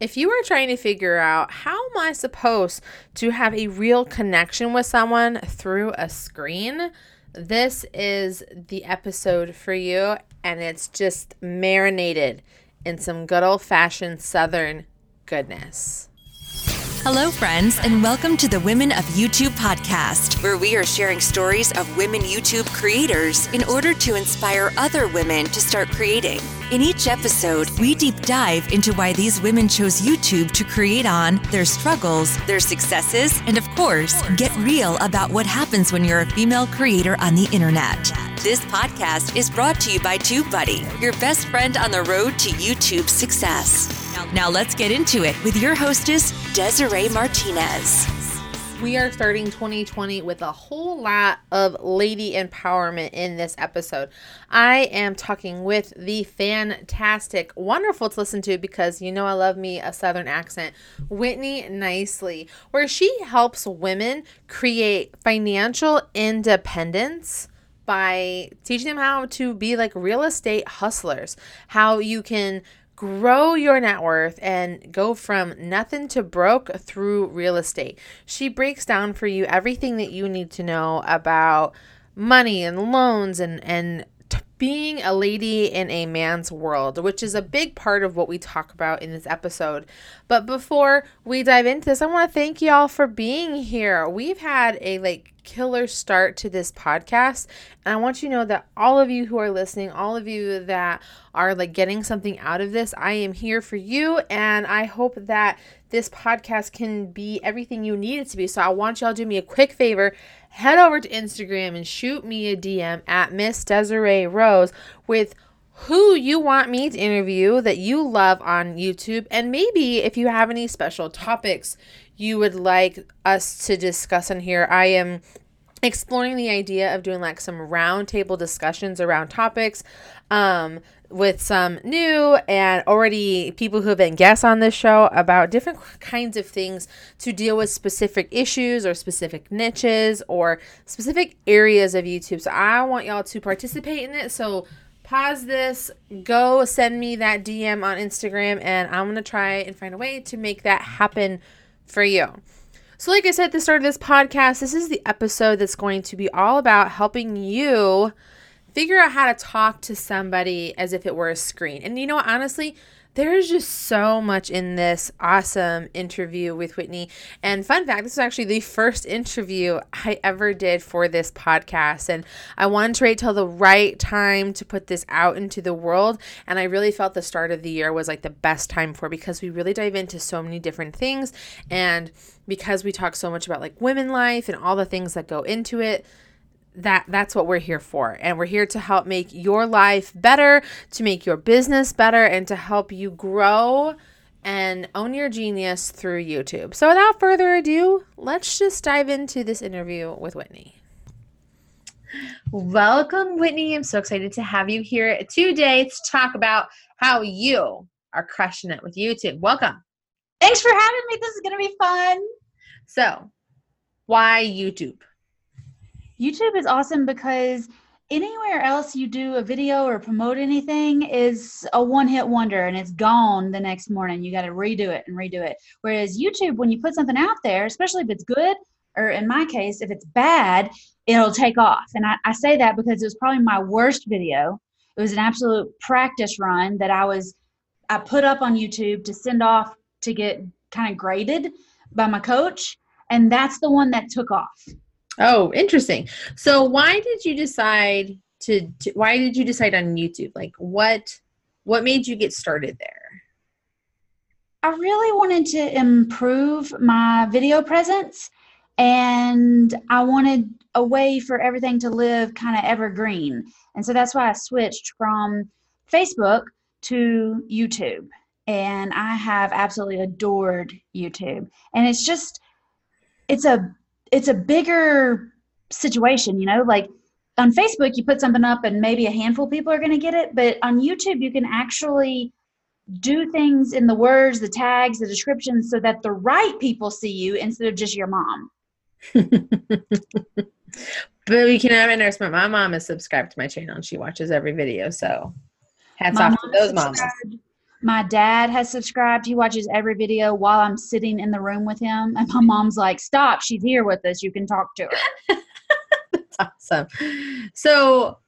If you are trying to figure out how am I supposed to have a real connection with someone through a screen, this is the episode for you. And it's just marinated in some good old fashioned Southern goodness. Hello, friends, and welcome to the Women of YouTube podcast, where we are sharing stories of women YouTube creators in order to inspire other women to start creating. In each episode, we deep dive into why these women chose YouTube to create on, their struggles, their successes, and of course, get real about what happens when you're a female creator on the internet. This podcast is brought to you by TubeBuddy, your best friend on the road to YouTube success. Now let's get into it with your hostess, Desiree Martinez. We are starting 2020 with a whole lot of lady empowerment in this episode. I am talking with the fantastic, wonderful to listen to because you know I love me a southern accent, Whitney Nicely, where she helps women create financial independence by teaching them how to be like real estate hustlers, how you can grow your net worth and go from nothing to broke through real estate. She breaks down for you everything that you need to know about money and loans and and being a lady in a man's world, which is a big part of what we talk about in this episode. But before we dive into this, I want to thank y'all for being here. We've had a like killer start to this podcast, and I want you to know that all of you who are listening, all of you that are like getting something out of this, I am here for you, and I hope that this podcast can be everything you need it to be. So I want y'all to do me a quick favor head over to Instagram and shoot me a DM at Miss Desiree Rose with who you want me to interview that you love on YouTube. And maybe if you have any special topics you would like us to discuss on here, I am exploring the idea of doing like some roundtable discussions around topics. Um, with some new and already people who have been guests on this show about different kinds of things to deal with specific issues or specific niches or specific areas of YouTube. So I want y'all to participate in it. So pause this, go send me that DM on Instagram, and I'm going to try and find a way to make that happen for you. So, like I said at the start of this podcast, this is the episode that's going to be all about helping you figure out how to talk to somebody as if it were a screen. And you know, what, honestly, there's just so much in this awesome interview with Whitney. And fun fact, this is actually the first interview I ever did for this podcast. And I wanted to wait till the right time to put this out into the world. And I really felt the start of the year was like the best time for because we really dive into so many different things. And because we talk so much about like women life and all the things that go into it, that that's what we're here for. And we're here to help make your life better to make your business better and to help you grow and own your genius through youtube. So without further ado let's just dive into this interview with whitney. Welcome whitney. I'm so excited to have you here today to talk about how you are crushing it with youtube. Welcome. Thanks for having me. This is going to be fun. So why youtube YouTube is awesome because anywhere else you do a video or promote anything is a one hit wonder and it's gone the next morning. You got to redo it and redo it. Whereas YouTube, when you put something out there, especially if it's good, or in my case, if it's bad, it'll take off. And I, I say that because it was probably my worst video. It was an absolute practice run that I was, I put up on YouTube to send off to get kind of graded by my coach. And that's the one that took off. Oh, interesting. So why did you decide to, to why did you decide on YouTube? Like what what made you get started there? I really wanted to improve my video presence and I wanted a way for everything to live kind of evergreen. And so that's why I switched from Facebook to YouTube. And I have absolutely adored YouTube. And it's just it's a it's a bigger situation, you know, like on Facebook you put something up and maybe a handful of people are going to get it, but on YouTube you can actually do things in the words, the tags, the descriptions so that the right people see you instead of just your mom. but we can have an My mom is subscribed to my channel and she watches every video. So hats my off to those moms. My dad has subscribed. He watches every video while I'm sitting in the room with him. And my mom's like, Stop, she's here with us. You can talk to her. That's awesome. So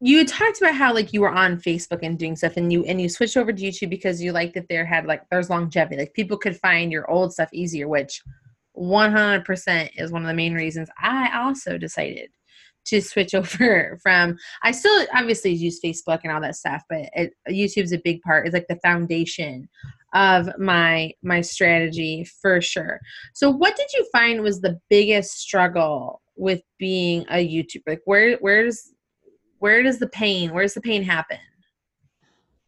you talked about how like you were on Facebook and doing stuff and you and you switched over to YouTube because you liked that there had like there's longevity. Like people could find your old stuff easier, which 100% is one of the main reasons I also decided to switch over from I still obviously use Facebook and all that stuff, but it, YouTube's a big part. It's like the foundation of my my strategy for sure. So what did you find was the biggest struggle with being a YouTuber? Like where where's where does the pain where's the pain happen?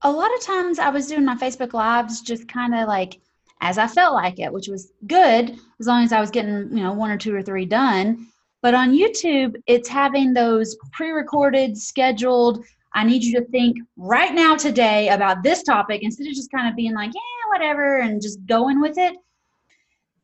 A lot of times I was doing my Facebook lives just kind of like as I felt like it, which was good as long as I was getting, you know, one or two or three done. But on YouTube, it's having those pre recorded, scheduled, I need you to think right now today about this topic instead of just kind of being like, yeah, whatever, and just going with it.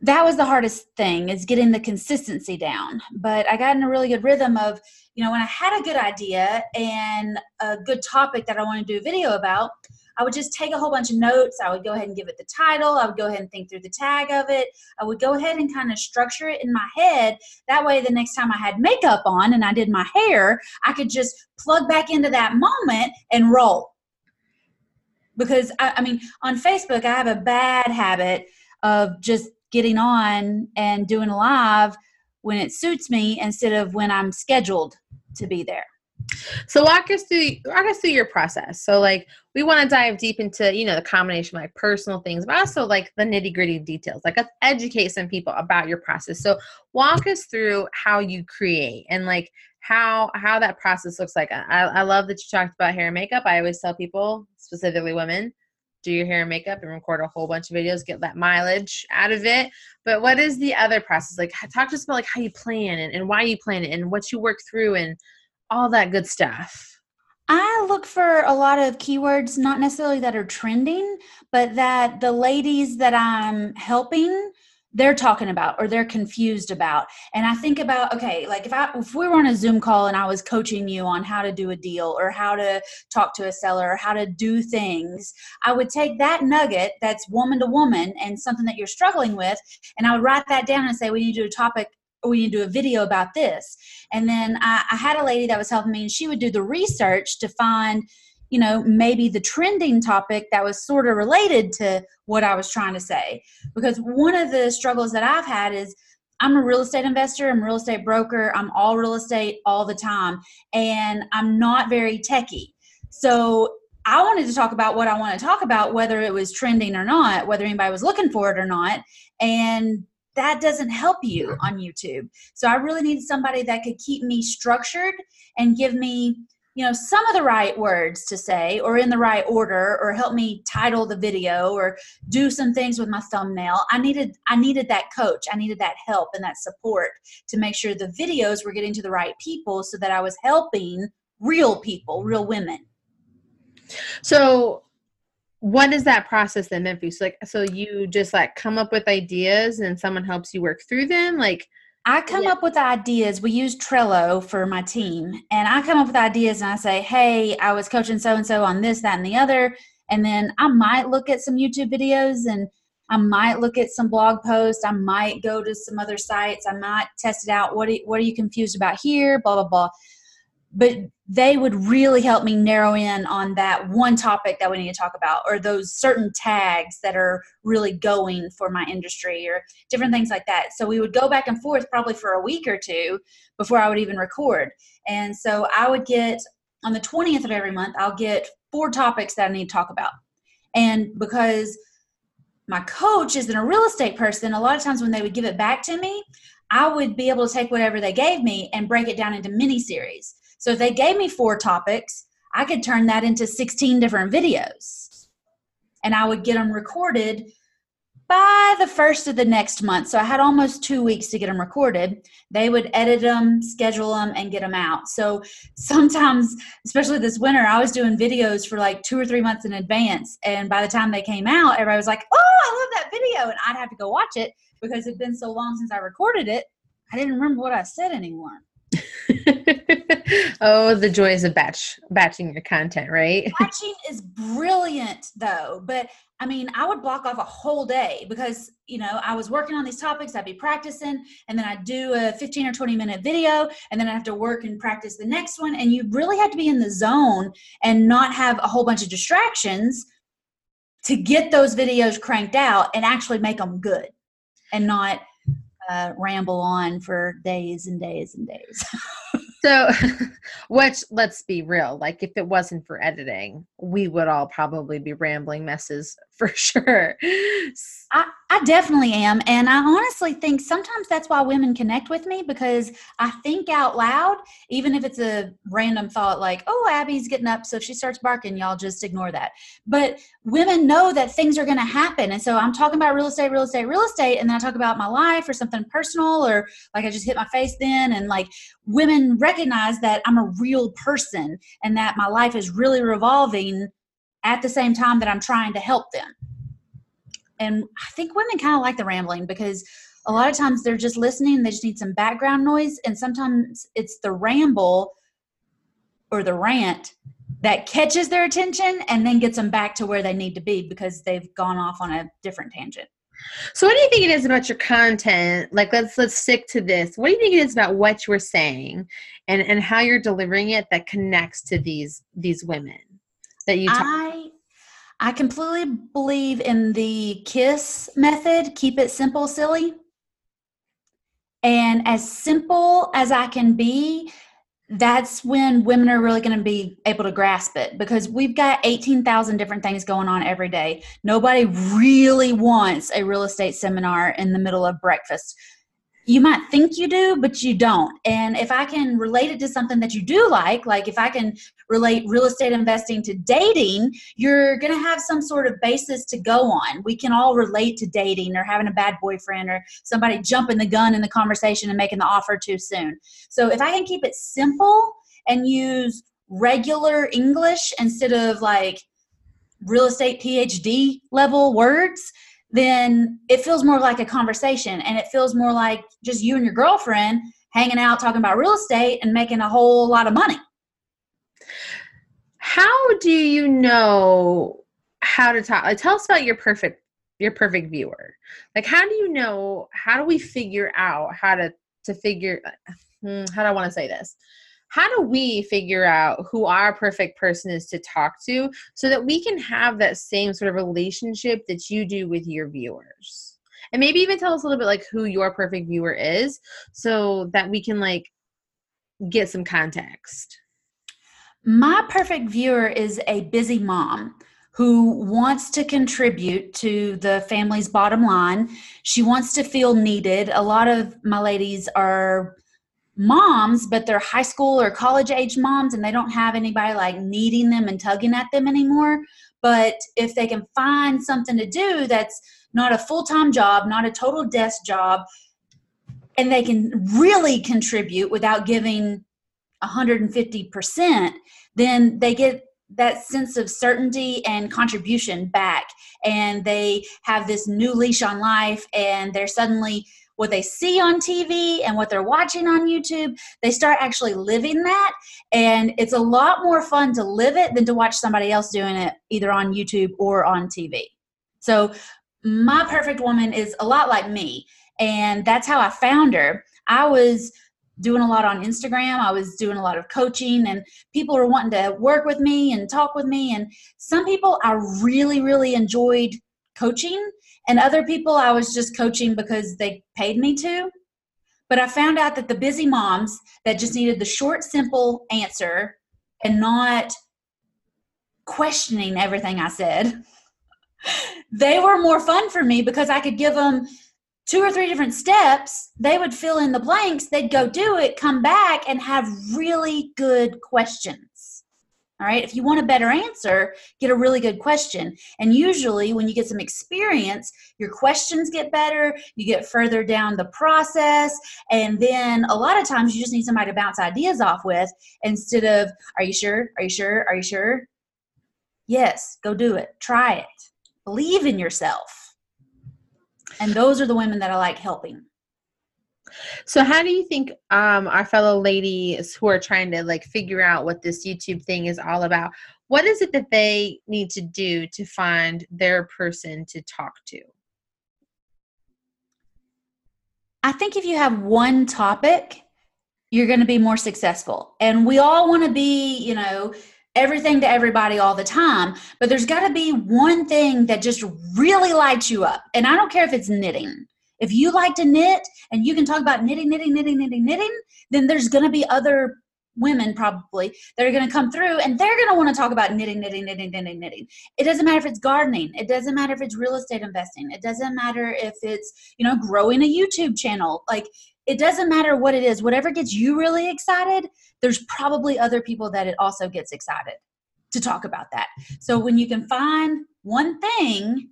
That was the hardest thing is getting the consistency down. But I got in a really good rhythm of, you know, when I had a good idea and a good topic that I want to do a video about, I would just take a whole bunch of notes. I would go ahead and give it the title. I would go ahead and think through the tag of it. I would go ahead and kind of structure it in my head. That way, the next time I had makeup on and I did my hair, I could just plug back into that moment and roll. Because, I, I mean, on Facebook, I have a bad habit of just getting on and doing live when it suits me instead of when I'm scheduled to be there. So walk us through walk us through your process. So like we want to dive deep into you know the combination of like personal things, but also like the nitty gritty details. Like let's educate some people about your process. So walk us through how you create and like how how that process looks like. I, I love that you talked about hair and makeup. I always tell people, specifically women, do your hair and makeup and record a whole bunch of videos, get that mileage out of it. But what is the other process? Like talk to us about like how you plan and, and why you plan it and what you work through and all that good stuff? I look for a lot of keywords, not necessarily that are trending, but that the ladies that I'm helping they're talking about or they're confused about and i think about okay like if i if we were on a zoom call and i was coaching you on how to do a deal or how to talk to a seller or how to do things i would take that nugget that's woman to woman and something that you're struggling with and i would write that down and say we need to do a topic we need to do a video about this. And then I, I had a lady that was helping me, and she would do the research to find, you know, maybe the trending topic that was sort of related to what I was trying to say. Because one of the struggles that I've had is I'm a real estate investor, I'm a real estate broker, I'm all real estate all the time, and I'm not very techy. So I wanted to talk about what I want to talk about, whether it was trending or not, whether anybody was looking for it or not. And that doesn't help you on YouTube. So I really need somebody that could keep me structured and give me, you know, some of the right words to say or in the right order or help me title the video or do some things with my thumbnail. I needed I needed that coach. I needed that help and that support to make sure the videos were getting to the right people so that I was helping real people, real women. So what is that process then meant for you? So like so you just like come up with ideas and someone helps you work through them? Like I come yeah. up with ideas. We use Trello for my team. And I come up with ideas and I say, Hey, I was coaching so and so on this, that, and the other. And then I might look at some YouTube videos and I might look at some blog posts. I might go to some other sites. I might test it out. What are, what are you confused about here? Blah, blah, blah but they would really help me narrow in on that one topic that we need to talk about or those certain tags that are really going for my industry or different things like that. So we would go back and forth probably for a week or two before i would even record. And so i would get on the 20th of every month i'll get four topics that i need to talk about. And because my coach isn't a real estate person a lot of times when they would give it back to me i would be able to take whatever they gave me and break it down into mini series so if they gave me four topics, I could turn that into 16 different videos. And I would get them recorded by the first of the next month. So I had almost two weeks to get them recorded. They would edit them, schedule them, and get them out. So sometimes, especially this winter, I was doing videos for like two or three months in advance. And by the time they came out, everybody was like, oh, I love that video. And I'd have to go watch it because it'd been so long since I recorded it. I didn't remember what I said anymore. oh, the joys of batch batching your content, right? Batching is brilliant though, but I mean, I would block off a whole day because, you know, I was working on these topics, I'd be practicing, and then I'd do a 15 or 20 minute video, and then I have to work and practice the next one. And you really have to be in the zone and not have a whole bunch of distractions to get those videos cranked out and actually make them good and not uh, ramble on for days and days and days. so, which let's be real, like if it wasn't for editing, we would all probably be rambling messes for sure. I, I definitely am. And I honestly think sometimes that's why women connect with me because I think out loud, even if it's a random thought like, oh, Abby's getting up. So if she starts barking, y'all just ignore that. But women know that things are going to happen. And so I'm talking about real estate, real estate, real estate. And then I talk about my life or something personal or like I just hit my face then. And like women recognize that I'm a real person and that my life is really revolving at the same time that I'm trying to help them. And I think women kind of like the rambling because a lot of times they're just listening, they just need some background noise. And sometimes it's the ramble or the rant that catches their attention and then gets them back to where they need to be because they've gone off on a different tangent. So what do you think it is about your content? Like let's let's stick to this. What do you think it is about what you're saying and and how you're delivering it that connects to these these women? that you talk- I I completely believe in the KISS method, keep it simple, silly. And as simple as I can be, that's when women are really going to be able to grasp it because we've got 18,000 different things going on every day. Nobody really wants a real estate seminar in the middle of breakfast you might think you do, but you don't. And if I can relate it to something that you do like, like if I can relate real estate investing to dating, you're going to have some sort of basis to go on. We can all relate to dating or having a bad boyfriend or somebody jumping the gun in the conversation and making the offer too soon. So if I can keep it simple and use regular English instead of like real estate PhD level words, then it feels more like a conversation and it feels more like just you and your girlfriend hanging out talking about real estate and making a whole lot of money. How do you know how to talk? Tell us about your perfect your perfect viewer. Like how do you know how do we figure out how to to figure hmm, how do I want to say this? How do we figure out who our perfect person is to talk to so that we can have that same sort of relationship that you do with your viewers and maybe even tell us a little bit like who your perfect viewer is so that we can like get some context my perfect viewer is a busy mom who wants to contribute to the family's bottom line. She wants to feel needed. A lot of my ladies are moms, but they're high school or college age moms and they don't have anybody like needing them and tugging at them anymore. But if they can find something to do that's not a full time job, not a total desk job, and they can really contribute without giving 150%, then they get that sense of certainty and contribution back. And they have this new leash on life and they're suddenly what they see on TV and what they're watching on YouTube, they start actually living that. And it's a lot more fun to live it than to watch somebody else doing it either on YouTube or on TV. So, my perfect woman is a lot like me. And that's how I found her. I was doing a lot on Instagram. I was doing a lot of coaching, and people were wanting to work with me and talk with me. And some people I really, really enjoyed coaching and other people I was just coaching because they paid me to. But I found out that the busy moms that just needed the short, simple answer and not questioning everything I said, they were more fun for me because I could give them two or three different steps. They would fill in the blanks, they'd go do it, come back, and have really good questions. All right. If you want a better answer, get a really good question. And usually, when you get some experience, your questions get better, you get further down the process. And then a lot of times, you just need somebody to bounce ideas off with instead of, Are you sure? Are you sure? Are you sure? Yes, go do it. Try it. Believe in yourself. And those are the women that I like helping. So how do you think um our fellow ladies who are trying to like figure out what this YouTube thing is all about, what is it that they need to do to find their person to talk to? I think if you have one topic, you're going to be more successful. And we all want to be, you know, everything to everybody all the time, but there's got to be one thing that just really lights you up. And I don't care if it's knitting. If you like to knit and you can talk about knitting, knitting, knitting, knitting, knitting, then there's going to be other women probably that are going to come through and they're going to want to talk about knitting, knitting, knitting, knitting, knitting. It doesn't matter if it's gardening. It doesn't matter if it's real estate investing. It doesn't matter if it's, you know, growing a YouTube channel. Like it doesn't matter what it is. Whatever gets you really excited, there's probably other people that it also gets excited to talk about that. So when you can find one thing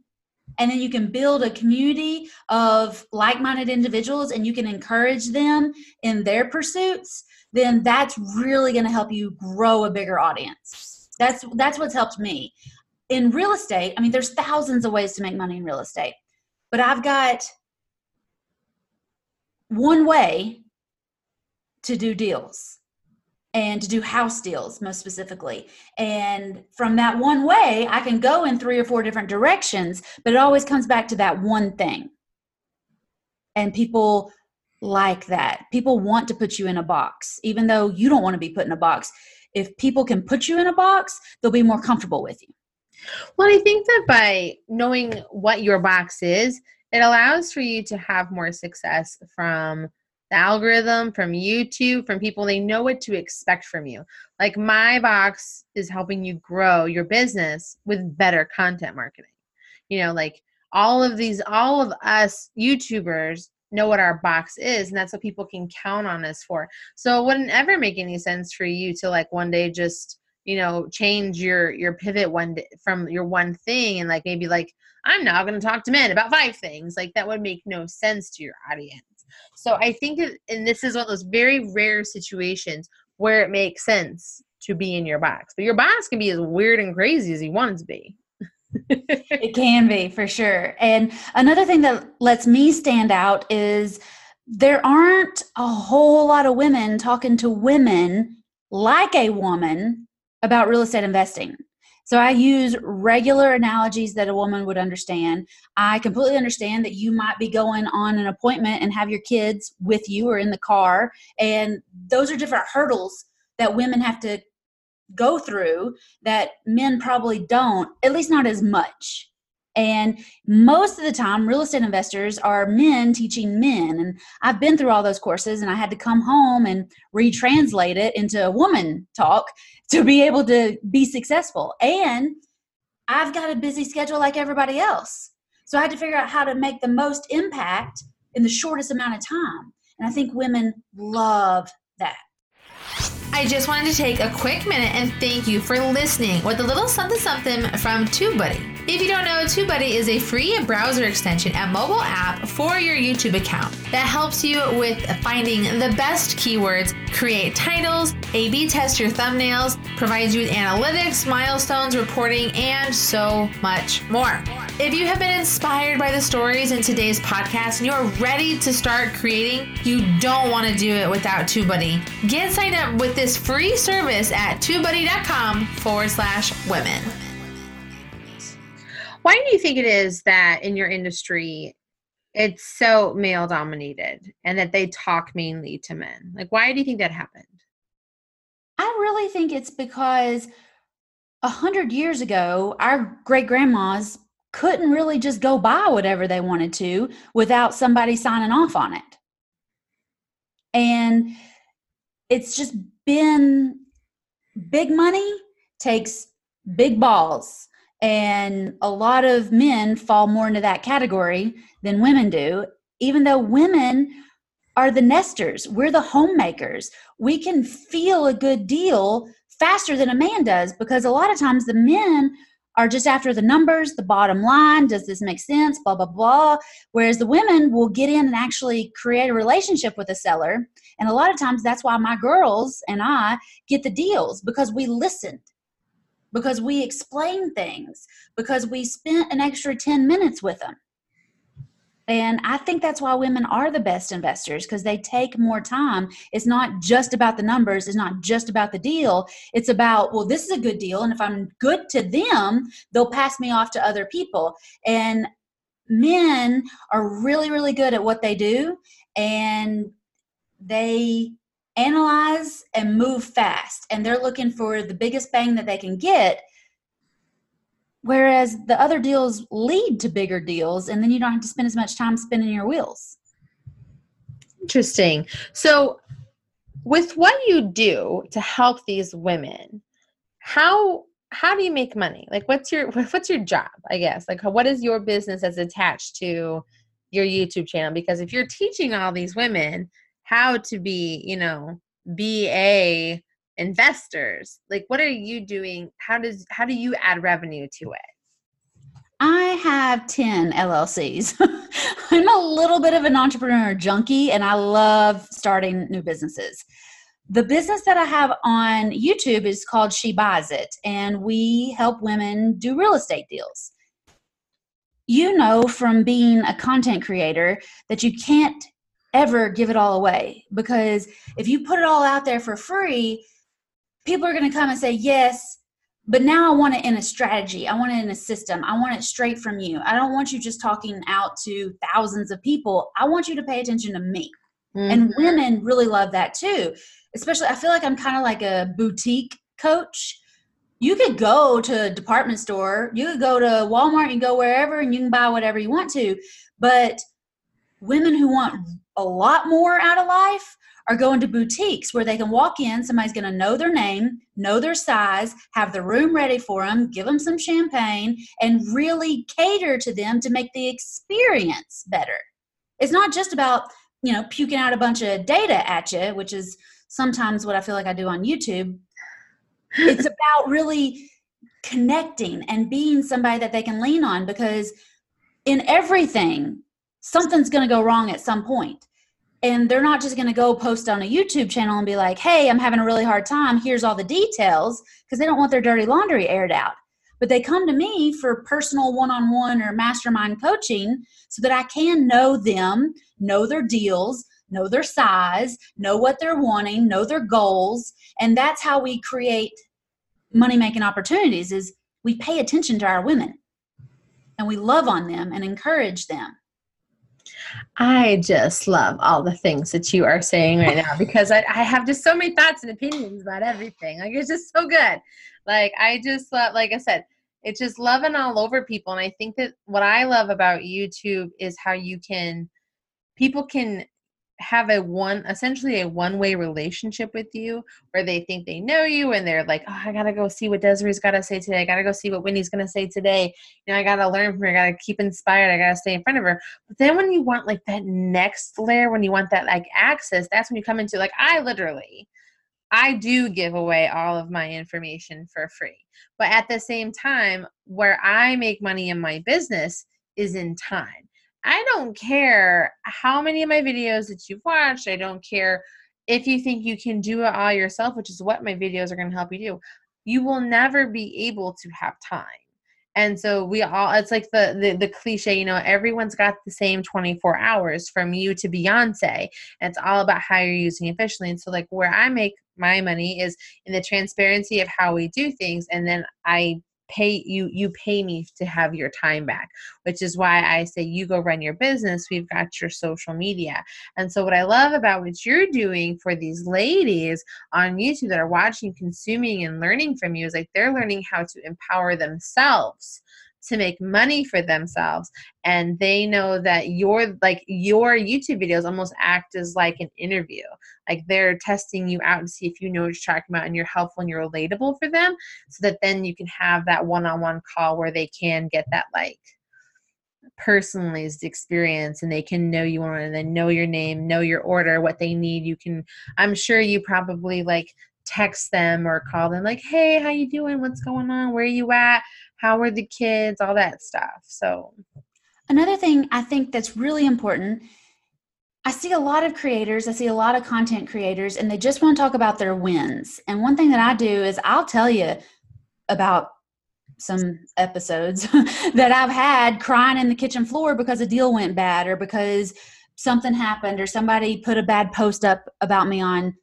and then you can build a community of like-minded individuals and you can encourage them in their pursuits then that's really going to help you grow a bigger audience. That's that's what's helped me. In real estate i mean there's thousands of ways to make money in real estate but i've got one way to do deals and to do house deals most specifically. And from that one way, I can go in three or four different directions, but it always comes back to that one thing. And people like that. People want to put you in a box, even though you don't want to be put in a box. If people can put you in a box, they'll be more comfortable with you. Well, I think that by knowing what your box is, it allows for you to have more success from the algorithm, from YouTube, from people. They know what to expect from you. Like my box is helping you grow your business with better content marketing. You know, like all of these, all of us YouTubers know what our box is and that's what people can count on us for so it wouldn't ever make any sense for you to like one day just you know change your your pivot one day from your one thing and like maybe like i'm now going to talk to men about five things like that would make no sense to your audience so I think, and this is one of those very rare situations where it makes sense to be in your box. But your box can be as weird and crazy as you want it to be. it can be for sure. And another thing that lets me stand out is there aren't a whole lot of women talking to women like a woman about real estate investing. So I use regular analogies that a woman would understand. I completely understand that you might be going on an appointment and have your kids with you or in the car. And those are different hurdles that women have to go through that men probably don't, at least not as much. And most of the time, real estate investors are men teaching men. And I've been through all those courses and I had to come home and retranslate it into a woman talk to be able to be successful. And I've got a busy schedule like everybody else. So I had to figure out how to make the most impact in the shortest amount of time. And I think women love that. I just wanted to take a quick minute and thank you for listening with a little something something from TubeBuddy. If you don't know, TubeBuddy is a free browser extension and mobile app for your YouTube account that helps you with finding the best keywords, create titles, A B test your thumbnails, provides you with analytics, milestones, reporting, and so much more. If you have been inspired by the stories in today's podcast and you're ready to start creating, you don't want to do it without TubeBuddy. Get signed up with this free service at tubebuddy.com forward slash women. Why do you think it is that in your industry it's so male dominated and that they talk mainly to men? Like, why do you think that happened? I really think it's because a hundred years ago, our great grandmas couldn't really just go buy whatever they wanted to without somebody signing off on it. And it's just been big money takes big balls and a lot of men fall more into that category than women do, even though women are the nesters. We're the homemakers. We can feel a good deal faster than a man does because a lot of times the men are just after the numbers, the bottom line. Does this make sense? Blah, blah, blah. Whereas the women will get in and actually create a relationship with a seller. And a lot of times that's why my girls and I get the deals because we listened because we explained things, because we spent an extra 10 minutes with them. And I think that's why women are the best investors because they take more time. It's not just about the numbers, it's not just about the deal. It's about, well, this is a good deal. And if I'm good to them, they'll pass me off to other people. And men are really, really good at what they do. And they analyze and move fast. And they're looking for the biggest bang that they can get Whereas the other deals lead to bigger deals, and then you don't have to spend as much time spinning your wheels. Interesting. So, with what you do to help these women, how how do you make money? Like, what's your what's your job? I guess. Like, what is your business as attached to your YouTube channel? Because if you're teaching all these women how to be, you know, BA investors? Like what are you doing? How does how do you add revenue to it? I have 10 llcs i'm a little bit of an entrepreneur junkie and i love starting new businesses. The business that i have on youtube is called she buys it and we help women do real estate deals. You know from being a content creator that you can't ever give it all away because if you put it all out there for free people are going to come and say yes but now i want it in a strategy. I want it in a system. I want it straight from you. I don't want you just talking out to thousands of people. I want you to pay attention to me. Mm-hmm. and women really love that too especially i feel like i'm kind of like a boutique coach. You could go to a department store you could go to walmart you go wherever and you can buy whatever you want to but women who want a lot more out of life are going to boutiques where they can walk in, somebody's going to know their name, know their size, have the room ready for them, give them some champagne, and really cater to them to make the experience better. It's not just about, you know, puking out a bunch of data at you, which is sometimes what I feel like I do on YouTube. it's about really connecting and being somebody that they can lean on because in everything, something's going to go wrong at some point and they're not just going to go post on a YouTube channel and be like, "Hey, I'm having a really hard time. Here's all the details," because they don't want their dirty laundry aired out. But they come to me for personal one-on-one or mastermind coaching so that I can know them, know their deals, know their size, know what they're wanting, know their goals, and that's how we create money-making opportunities is we pay attention to our women and we love on them and encourage them I just love all the things that you are saying right now because I, I have just so many thoughts and opinions about everything. Like it's just so good. Like I just love, like I said, it's just loving all over people. And I think that what I love about YouTube is how you can, people can have a one essentially a one way relationship with you where they think they know you and they're like, oh, I gotta go see what Desiree's gotta say today. I gotta go see what Whitney's gonna say today. You know, I gotta learn from her. I gotta keep inspired. I gotta stay in front of her. But then when you want like that next layer, when you want that like access, that's when you come into like I literally. I do give away all of my information for free. But at the same time, where I make money in my business is in time. I don't care how many of my videos that you've watched. I don't care if you think you can do it all yourself, which is what my videos are going to help you do. You will never be able to have time. And so we all it's like the, the the cliche, you know, everyone's got the same 24 hours from you to Beyonce. And it's all about how you're using efficiently. And so like where I make my money is in the transparency of how we do things and then I pay you you pay me to have your time back which is why i say you go run your business we've got your social media. And so what i love about what you're doing for these ladies on youtube that are watching consuming and learning from you is like they're learning how to empower themselves to make money for themselves and they know that your like your youtube videos almost act as like an interview. Like they're testing you out to see if you know what you're talking about and you're helpful and you're relatable for them so that then you can have that one-on-one call where they can get that like personalized experience and they can know you and then know your name know your order what they need. You can i'm sure you probably like text them or call them like hey how you doing? What's going on? Where are you at? How are the kids? All that stuff so. Another thing i think that's really important i see a lot of creators i see a lot of content creators and they just want to talk about their wins. And one thing that i do is i'll tell you about some episodes that I've had crying in the kitchen floor because a deal went bad or because something happened or somebody put a bad post up about me on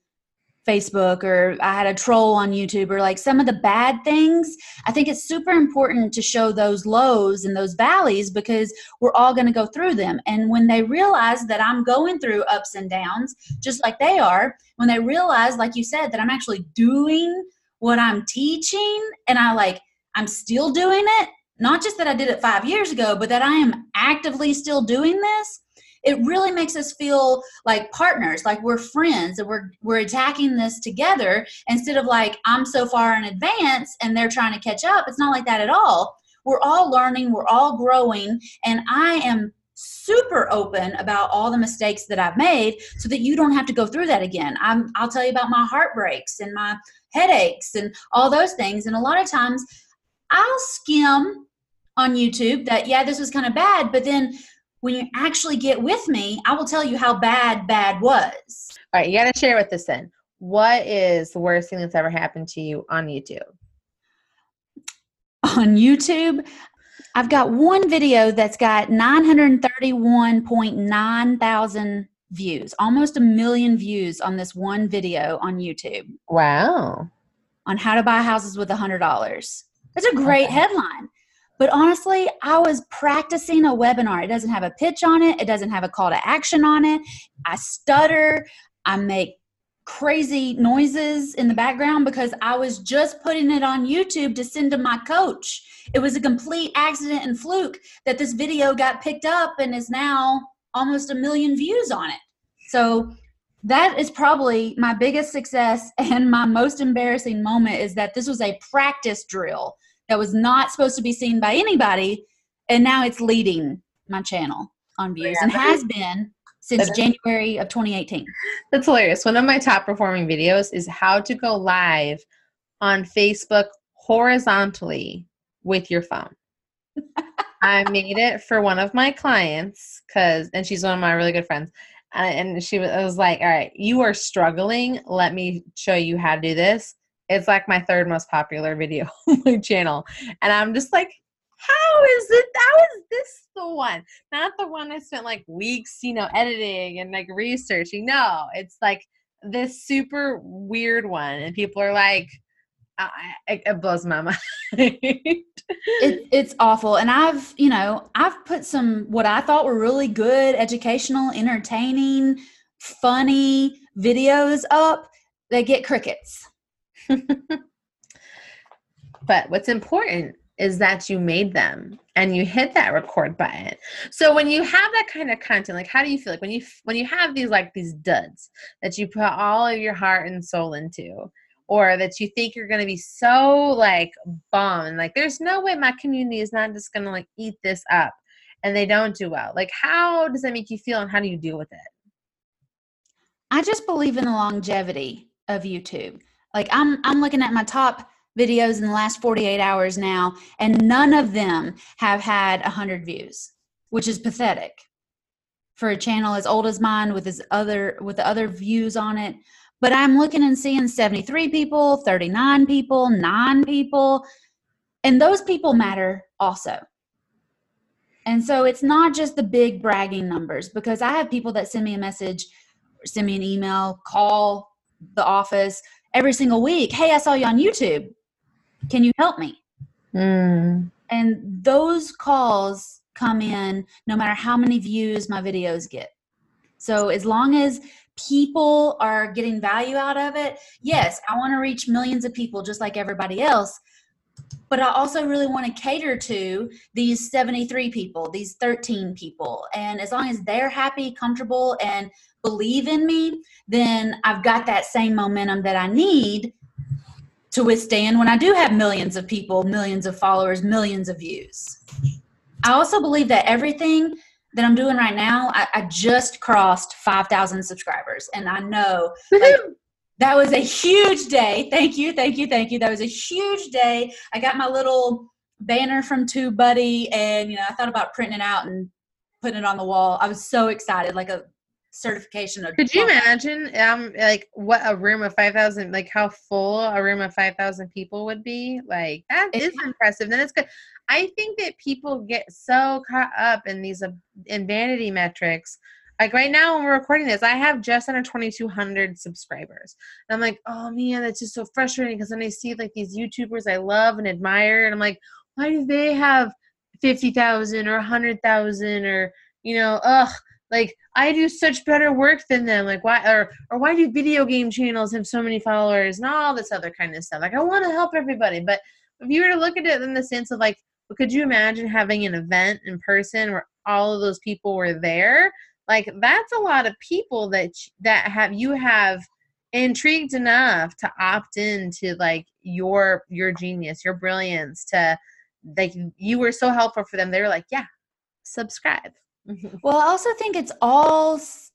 Facebook or I had a troll on YouTube or like some of the bad things. I think it's super important to show those lows and those valleys because we're all going to go through them. And when they realize that I'm going through ups and downs, just like they are, when they realize, like you said, that I'm actually doing what I'm teaching and I like, I'm still doing it, not just that I did it five years ago, but that I am actively still doing this it really makes us feel like partners like we're friends and we're we're attacking this together instead of like i'm so far in advance and they're trying to catch up it's not like that at all we're all learning we're all growing and i am super open about all the mistakes that I've made so that you don't have to go through that again. I'm, I'll tell you about my heartbreaks and my headaches and all those things. And a lot of times I'll skim on YouTube that, yeah, this was kind of bad, but then when you actually get with me, I will tell you how bad bad was. All right, you got to share with us then. What is the worst thing that's ever happened to you on YouTube? On YouTube, I've got one video that's got 931.9 thousand views, almost a million views on this one video on YouTube. Wow. On how to buy houses with a $100. That's a great okay. headline. But honestly, I was practicing a webinar. It doesn't have a pitch on it, it doesn't have a call to action on it. I stutter, I make crazy noises in the background because I was just putting it on YouTube to send to my coach. It was a complete accident and fluke that this video got picked up and is now almost a million views on it. So that is probably my biggest success and my most embarrassing moment is that this was a practice drill that was not supposed to be seen by anybody and now it's leading my channel on views yeah, and has been since January of 2018. That's hilarious. One of my top performing videos is how to go live on Facebook horizontally with your phone. I made it for one of my clients because, and she's one of my really good friends. Uh, and she was, was like, All right, you are struggling. Let me show you how to do this. It's like my third most popular video on my channel. And I'm just like, how is it? How is this the one? Not the one I spent like weeks, you know, editing and like researching. No, it's like this super weird one. And people are like, I, it blows my mind. it, it's awful. And I've, you know, I've put some what I thought were really good, educational, entertaining, funny videos up. They get crickets. but what's important is that you made them and you hit that record button. So when you have that kind of content, like how do you feel like when you when you have these like these duds that you put all of your heart and soul into or that you think you're going to be so like bomb like there's no way my community is not just going to like eat this up and they don't do well. Like how does that make you feel and how do you deal with it? I just believe in the longevity of YouTube. Like I'm I'm looking at my top videos in the last 48 hours now and none of them have had 100 views, which is pathetic for a channel as old as mine with his other with the other views on it. But I'm looking and seeing 73 people, 39 people, 9 people, and those people matter also. And so it's not just the big bragging numbers because I have people that send me a message, send me an email, call the office, every single week hey i saw you on youtube can you help me mm. and those calls come in no matter how many views my videos get so as long as people are getting value out of it yes i want to reach millions of people just like everybody else but I also really want to cater to these 73 people, these 13 people. And as long as they're happy, comfortable, and believe in me, then I've got that same momentum that I need to withstand when I do have millions of people, millions of followers, millions of views. I also believe that everything that I'm doing right now, I, I just crossed 5,000 subscribers. And I know like, that was a huge day. Thank you, thank you, thank you. That was a huge day. I got my little banner from TubeBuddy, and you know, I thought about printing it out and putting it on the wall. I was so excited, like a certification of Could you imagine um like what a room of 5000 like how full a room of 5000 people would be? Like that It- is impressive. Then it's good. I think that people get so caught up in these uh, in vanity metrics. Like right now when we're recording this, I have just under 2200 subscribers. And I'm like, "Oh man, that's just so frustrating because then I see like these YouTubers I love and admire and I'm like, why do they have 50,000 or 100,000 or you know, ugh, like I do such better work than them. Like why or or why do video game channels have so many followers and all this other kind of stuff? Like I want to help everybody, but if you were to look at it in the sense of like, could you imagine having an event in person where all of those people were there? Like that's a lot of people that that have you have intrigued enough to opt in to like your your genius, your brilliance to like you were so helpful for them. They were like, yeah, subscribe. Mm-hmm. Well, I also think it's all s-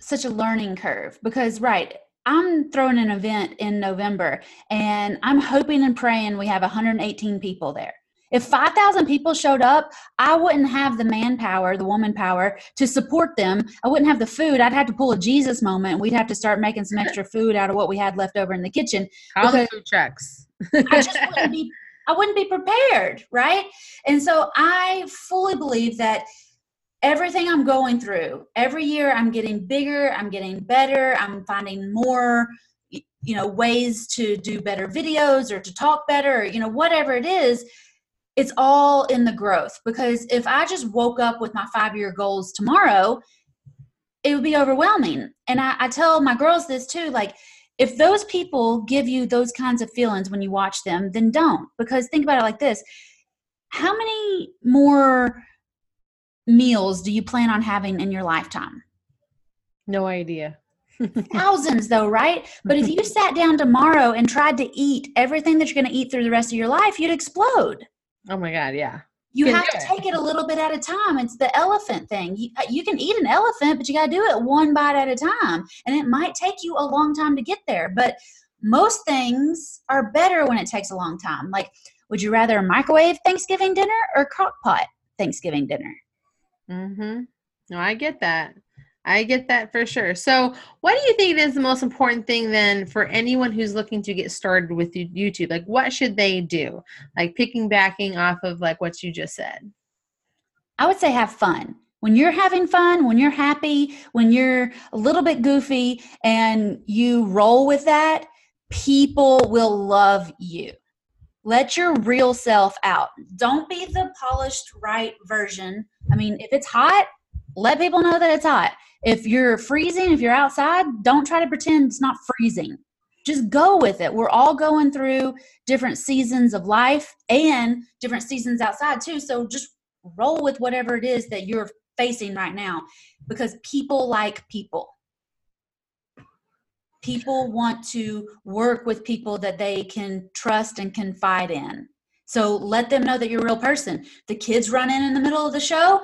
such a learning curve because, right, I'm throwing an event in November and I'm hoping and praying we have 118 people there. If 5,000 people showed up, I wouldn't have the manpower, the woman power to support them. I wouldn't have the food. I'd have to pull a Jesus moment. We'd have to start making some extra food out of what we had left over in the kitchen. Call the food trucks. I just wouldn't be I wouldn't be prepared, right? And so I fully believe that everything I'm going through, every year I'm getting bigger, I'm getting better, I'm finding more you know ways to do better videos or to talk better, you know whatever it is, it's all in the growth because if I just woke up with my 5-year goals tomorrow, it would be overwhelming. And I, I tell my girls this too like if those people give you those kinds of feelings when you watch them, then don't. Because think about it like this how many more meals do you plan on having in your lifetime? No idea. Thousands, though, right? But if you sat down tomorrow and tried to eat everything that you're going to eat through the rest of your life, you'd explode. Oh my god, yeah. You Can have to it. take it a little bit at a time. It's the elephant thing. You, uh, you can eat an elephant, but you got to do it one bite at a time. And it might take you a long time to get there. But most things are better when it takes a long time. Like, would you rather microwave Thanksgiving dinner or crock pot Thanksgiving dinner? Mm-hmm. No, I get that. I get that for sure. So, what do you think is the most important thing then for anyone who's looking to get started with YouTube? Like, what should they do? Like, picking backing off of like what you just said. I would say have fun. When you're having fun, when you're happy, when you're a little bit goofy and you roll with that, people will love you. Let your real self out. Don't be the polished right version. I mean, if it's hot, let people know that it's hot. If you're freezing, if you're outside, don't try to pretend it's not freezing. Just go with it. We're all going through different seasons of life and different seasons outside too. So just roll with whatever it is that you're facing right now because people like people. People want to work with people that they can trust and confide in. So let them know that you're a real person. The kids run in in the middle of the show.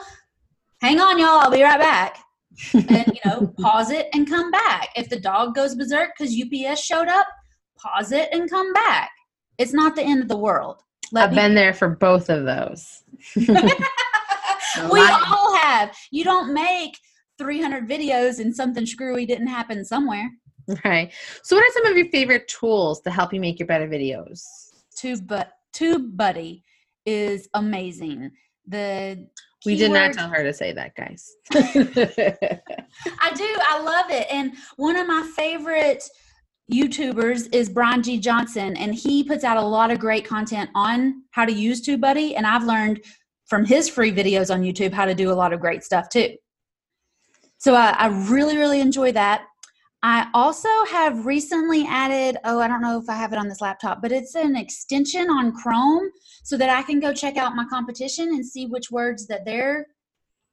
Hang on, y'all. I'll be right back. and you know, pause it and come back. If the dog goes berserk because UPS showed up, pause it and come back. It's not the end of the world. Let I've people been there for both of those. we all have. You don't make 300 videos and something screwy didn't happen somewhere. Right. So, what are some of your favorite tools to help you make your better videos? Tube, but TubeBuddy is amazing. The We did not tell her to say that, guys. I do. I love it. And one of my favorite YouTubers is Brian G. Johnson, and he puts out a lot of great content on how to use TubeBuddy. And I've learned from his free videos on YouTube how to do a lot of great stuff too. So I, I really, really enjoy that. I also have recently added, oh, I don't know if I have it on this laptop, but it's an extension on Chrome so that I can go check out my competition and see which words that they're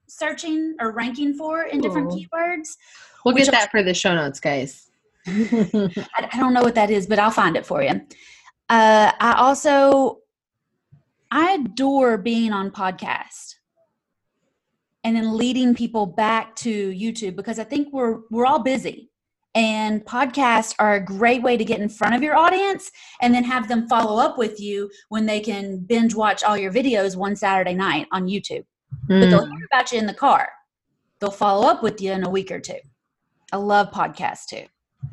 searching or ranking for in different Cool. keywords. we'll get that for the show notes, guys. I, I don't know what that is, but I'll find it for you. Uh, I also I adore being on podcast and then leading people back to YouTube because I think we're we're all busy. And podcasts are a great way to get in front of your audience and then have them follow up with you when they can binge watch all your videos one Saturday night on YouTube. But they'll Mm. hear about you in the car. They'll follow up with you in a week or two. I love podcasts too.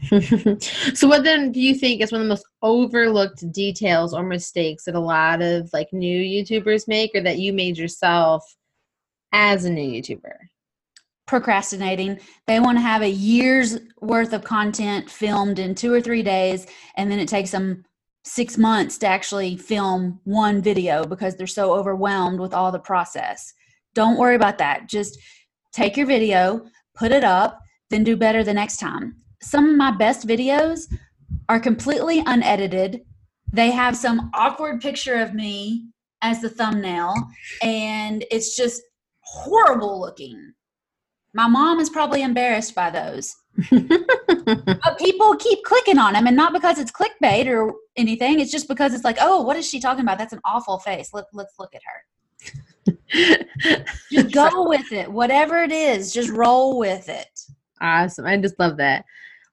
so what then do you think is one of the most overlooked details or mistakes that a lot of like new YouTubers make or that you made yourself as a new YouTuber? Procrastinating. They want to have a year's worth of content filmed in two or three days, and then it takes them six months to actually film one video because they're so overwhelmed with all the process. Don't worry about that. Just take your video, put it up, then do better the next time some of my best videos are completely unedited. They have some awkward picture of me as the thumbnail, and it's just horrible looking. My mom is probably embarrassed by those. but people keep clicking on them, and not because it's clickbait or anything. It's just because it's like, oh, what is she talking about? That's an awful face. Let, let's look at her. just go with it. Whatever it is, just roll with it. Awesome. I just love that.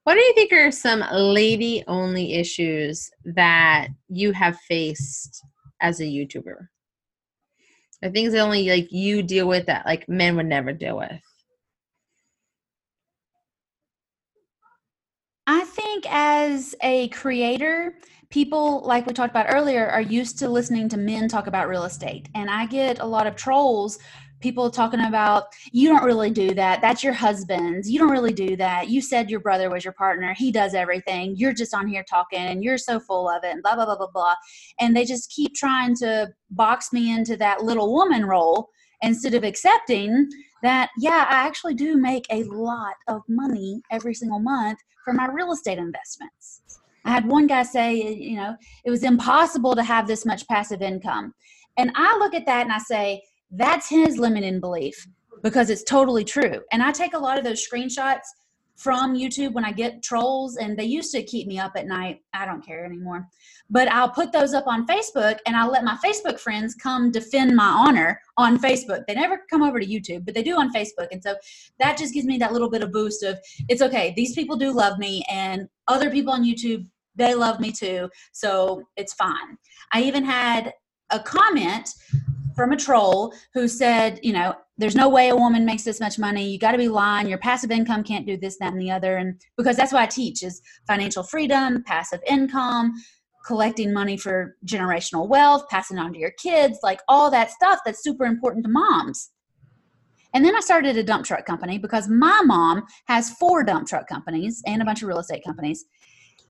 What do you think are some lady only issues that you have faced as a YouTuber? Are things that only like you deal with that like men would never deal with? I think as a creator, people like we talked about earlier are used to listening to men talk about real estate. And i get a lot of trolls people talking about you don't really do that. That's your husband's. You don't really do that. You said your brother was your partner. He does everything. You're just on here talking and you're so full of it and blah blah blah blah blah. And they just keep trying to box me into that little woman role instead of accepting that yeah i actually do make a lot of money every single month for my real estate investments i had one guy say you know it was impossible to have this much passive income and i look at that and i say that's his limiting belief because it's totally true. And I take a lot of those screenshots from YouTube when I get trolls, and they used to keep me up at night. I don't care anymore. But I'll put those up on Facebook and I'll let my Facebook friends come defend my honor on Facebook. They never come over to YouTube, but they do on Facebook. And so that just gives me that little bit of boost of it's okay, these people do love me, and other people on YouTube, they love me too. So it's fine. I even had a comment from a troll who said, you know, there's no way a woman makes this much money. You got to be lying. Your passive income can't do this, that, and the other. And because that's what I teach is financial freedom, passive income, collecting money for generational wealth, passing on to your kids, like all that stuff that's super important to moms. And then I started a dump truck company because my mom has four dump truck companies and a bunch of real estate companies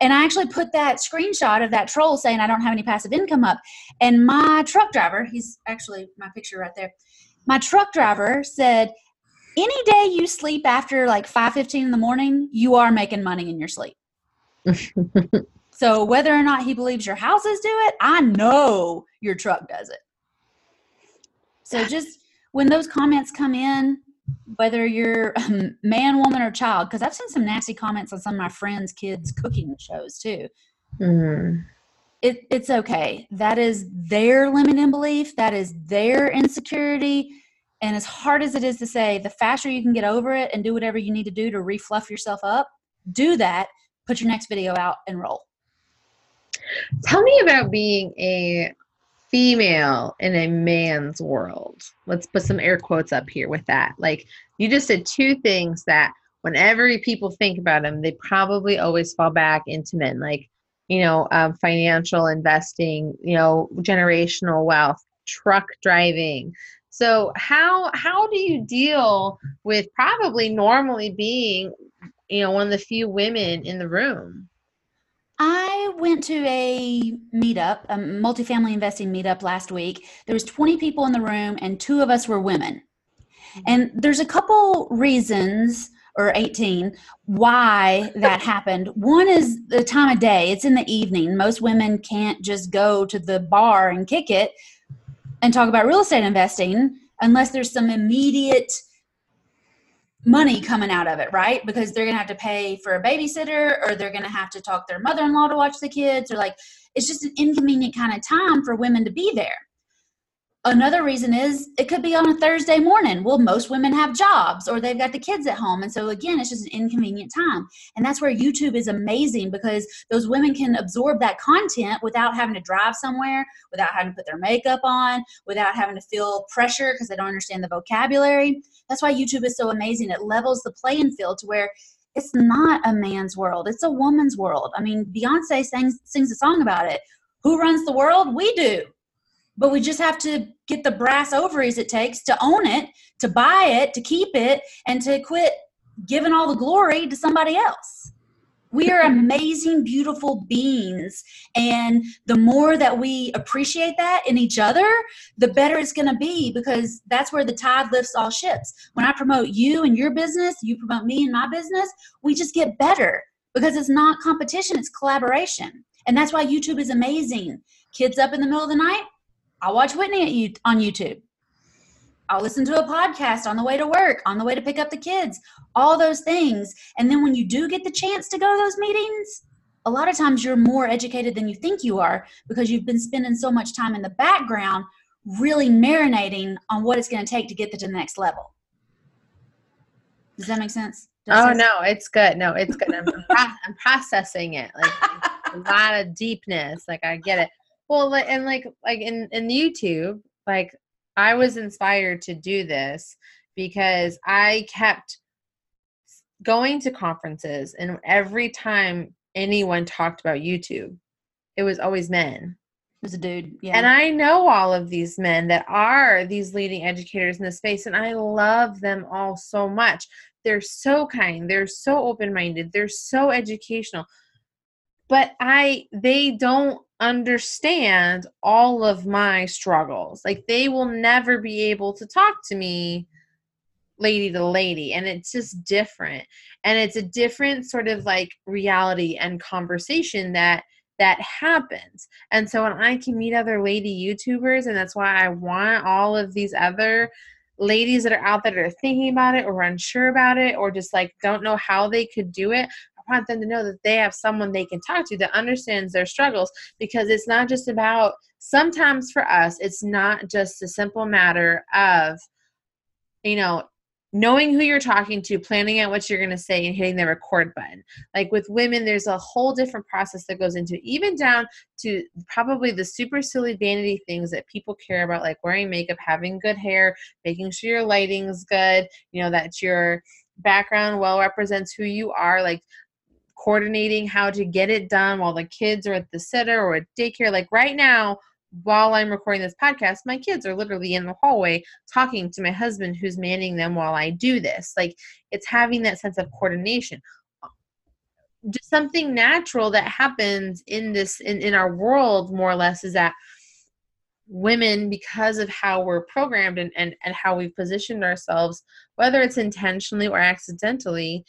and I actually put that screenshot of that troll saying I don't have any passive income up. And my truck driver, he's actually my picture right there. My truck driver said, any day you sleep after like 5.15 in the morning, you are making money in your sleep. so whether or not he believes your houses do it, I know your truck does it. So just when those comments come in, whether you're man, woman, or child, because I've seen some nasty comments on some of my friends' kids' cooking shows too. Mm-hmm. It, it's okay. That is their limiting belief. That is their insecurity. And as hard as it is to say, the faster you can get over it and do whatever you need to do to refluff yourself up, do that. Put your next video out and roll. Tell me about being a female in a man's world. Let's put some air quotes up here with that. Like you just said two things that whenever people think about them, they probably always fall back into men, like you know, um, financial investing, you know, generational wealth, truck driving. So how how do you deal with probably normally being, you know, one of the few women in the room? I went to a meetup, a multifamily investing meetup last week. There was 20 people in the room and two of us were women. Mm-hmm. And there's a couple reasons or 18 why that happened. One is the time of day. It's in the evening. Most women can't just go to the bar and kick it and talk about real estate investing unless there's some immediate money coming out of it, right? Because they're going to have to pay for a babysitter or they're going to have to talk their mother in law to watch the kids or like it's just an inconvenient kind of time for women to be there. Another reason is it could be on a Thursday morning. Well, most women have jobs or they've got the kids at home. And so, again, it's just an inconvenient time. And that's where YouTube is amazing because those women can absorb that content without having to drive somewhere, without having to put their makeup on, without having to feel pressure because they don't understand the vocabulary. That's why YouTube is so amazing. It levels the playing field to where it's not a man's world, it's a woman's world. I mean, Beyonce sings, sings a song about it. Who runs the world? We do. But we just have to get the brass ovaries it takes to own it, to buy it, to keep it, and to quit giving all the glory to somebody else. We are amazing, beautiful beings. And the more that we appreciate that in each other, the better it's going to be because that's where the tide lifts all ships. When I promote you and your business, you promote me and my business, we just get better because it's not competition, it's collaboration. And that's why YouTube is amazing. Kids up in the middle of the night, I'll watch Whitney you on YouTube. I'll listen to a podcast on the way to work, on the way to pick up the kids, all those things. And then when you do get the chance to go to those meetings, a lot of times you're more educated than you think you are because you've been spending so much time in the background really marinating on what it's going to take to get to the next level. Does that make sense? Does oh sense? no, it's good. No, it's good. I'm, I'm processing it like a lot of deepness. Like I get it. Well, and like like in in YouTube, like I was inspired to do this because I kept going to conferences and every time anyone talked about YouTube, it was always men. It was a dude. Yeah. And I know all of these men that are these leading educators in the space, and I love them all so much. They're so kind, they're so open minded, they're so educational. But I, they don't understand all of my struggles. Like they will never be able to talk to me lady to lady and it's just different and it's a different sort of like reality and conversation that that happens and so when i can meet other lady youtubers and that's why i want all of these other ladies that are out there that are thinking about it or unsure about it or just like don't know how they could do it I want them to know that they have someone they can talk to that understands their struggles because it's not just about, sometimes for us, it's not just a simple matter of, you know, knowing who you're talking to, planning out what you're going to say, and hitting the record button. Like with women, there's a whole different process that goes into it, even down to probably the super silly vanity things that people care about, like wearing makeup, having good hair, making sure your lighting's good, you know, that your background well represents who you are. Like coordinating how to get it done while the kids are at the sitter or at daycare. Like right now, while I'm recording this podcast, my kids are literally in the hallway talking to my husband who's manning them while I do this. Like it's having that sense of coordination. Just something natural that happens in this in, in our world more or less is that women because of how we're programmed and, and, and how we've positioned ourselves, whether it's intentionally or accidentally,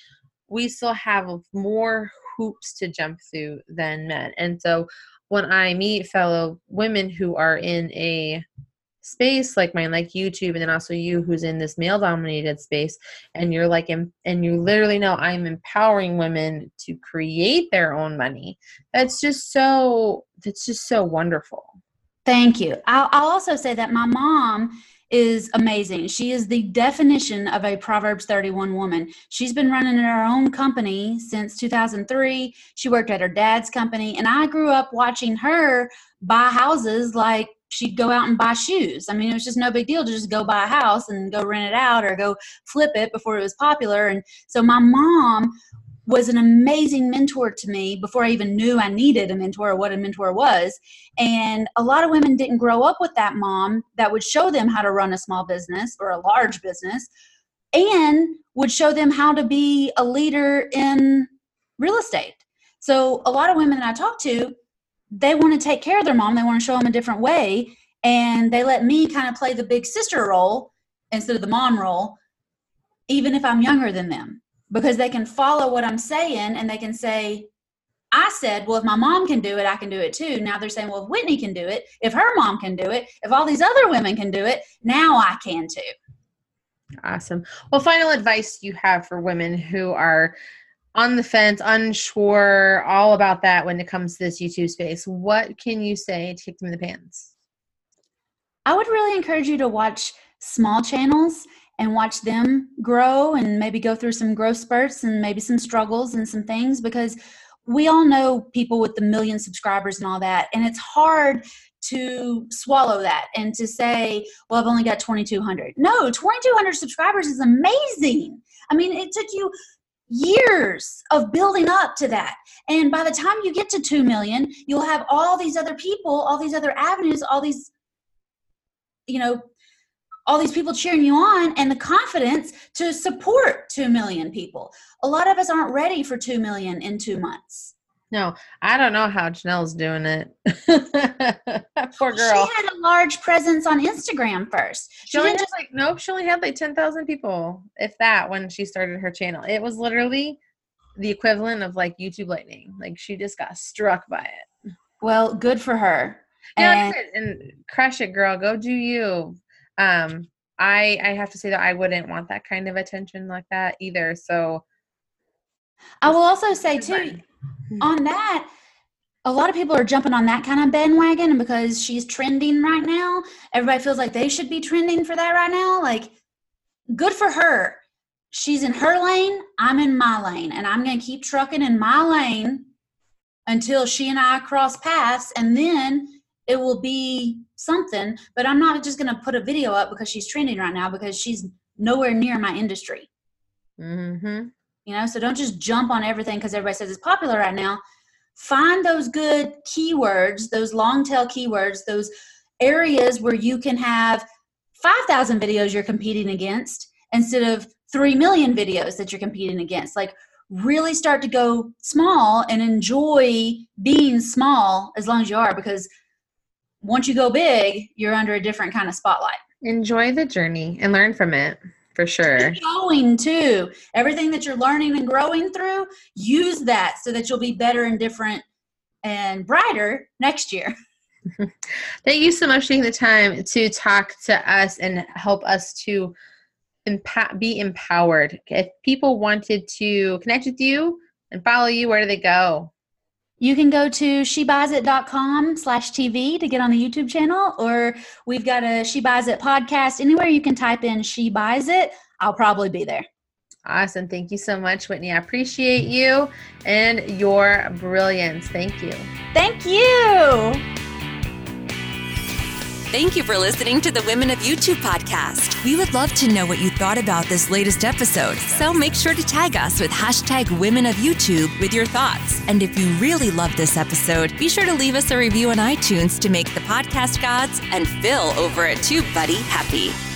we still have more hoops to jump through than men. And so when I meet fellow women who are in a space like mine, like YouTube, and then also you who's in this male dominated space, and you're like, and you literally know I'm empowering women to create their own money. That's just so, that's just so wonderful. Thank you. I'll, I'll also say that my mom is amazing. She is the definition of a Proverbs 31 woman. She's been running her own company since 2003. She worked at her dad's company, and I grew up watching her buy houses like she'd go out and buy shoes. I mean, it was just no big deal to just go buy a house and go rent it out or go flip it before it was popular. And so my mom was an amazing mentor to me before I even knew I needed a mentor or what a mentor was. And a lot of women didn't grow up with that mom that would show them how to run a small business or a large business and would show them how to be a leader in real estate. So a lot of women that I talk to, they want to take care of their mom, they want to show them a different way. And they let me kind of play the big sister role instead of the mom role, even if I'm younger than them because they can follow what I'm saying and they can say, I said, well, if my mom can do it, I can do it too. Now they're saying, well, if Whitney can do it, if her mom can do it, if all these other women can do it, now I can too. Awesome. Well, final advice you have for women who are on the fence, unsure, all about that when it comes to this YouTube space. What can you say to kick them in the pants? I would really encourage you to watch small channels and watch them grow and maybe go through some growth spurts and maybe some struggles and some things because we all know people with the million subscribers and all that. And it's hard to swallow that and to say well i've only got 2200 no 2200 subscribers is amazing. I mean it took you years of building up to that. And by the time you get to 2 million, you'll have all these other people, all these other avenues, all these, you know, all these people cheering you on and the confidence to support 2 million people. A lot of us aren't ready for 2 million in two months. No, I don't know how Janelle's doing it. Poor girl. She had a large presence on Instagram first. She, she only had just like nope. She only had like ten thousand people, if that, when she started her channel. It was literally the equivalent of like YouTube Lightning. Like she just got struck by it. Well, good for her. Yeah, and, and crush it, girl. Go do you. Um, I I have to say that I wouldn't want that kind of attention like that either. So I will also say too on that, a lot of people are jumping on that kind of bandwagon and because she's trending right now everybody feels like they should be trending for that right now like good for her she's in her lane i'm in my lane and i'm going to keep trucking in my lane until she and i cross paths and then it will be something but i'm not just going to put a video up because she's trending right now because she's nowhere near my industry. Mm-hmm. You know so don't just jump on everything because everybody says it's popular right now. Find those good keywords those long tail keywords those areas where you can have 5000 videos you're competing against instead of 3 million videos that you're competing against. Like really start to go small and enjoy being small as long as you are because once you go big you're under a different kind of spotlight enjoy the journey and learn from it for sure. Keep going too. Everything that you're learning and growing through, use that so that you'll be better and different and brighter next year. Thank you so much for taking the time to talk to us and help us to be empowered. If people wanted to connect with you and follow you, where do they go? You can go to shebuysit.com slash TV to get on the YouTube channel, or we've got a She Buys It podcast. Anywhere you can type in She Buys It, I'll probably be there. Awesome. Thank you so much, Whitney. I appreciate you and your brilliance. Thank you. Thank you. Thank you for listening to the Women of YouTube podcast. We would love to know what you thought about this latest episode, so make sure to tag us with hashtag Women of YouTube with your thoughts. And if you really love this episode, be sure to leave us a review on iTunes to make the podcast gods and Phil over at TubeBuddy happy.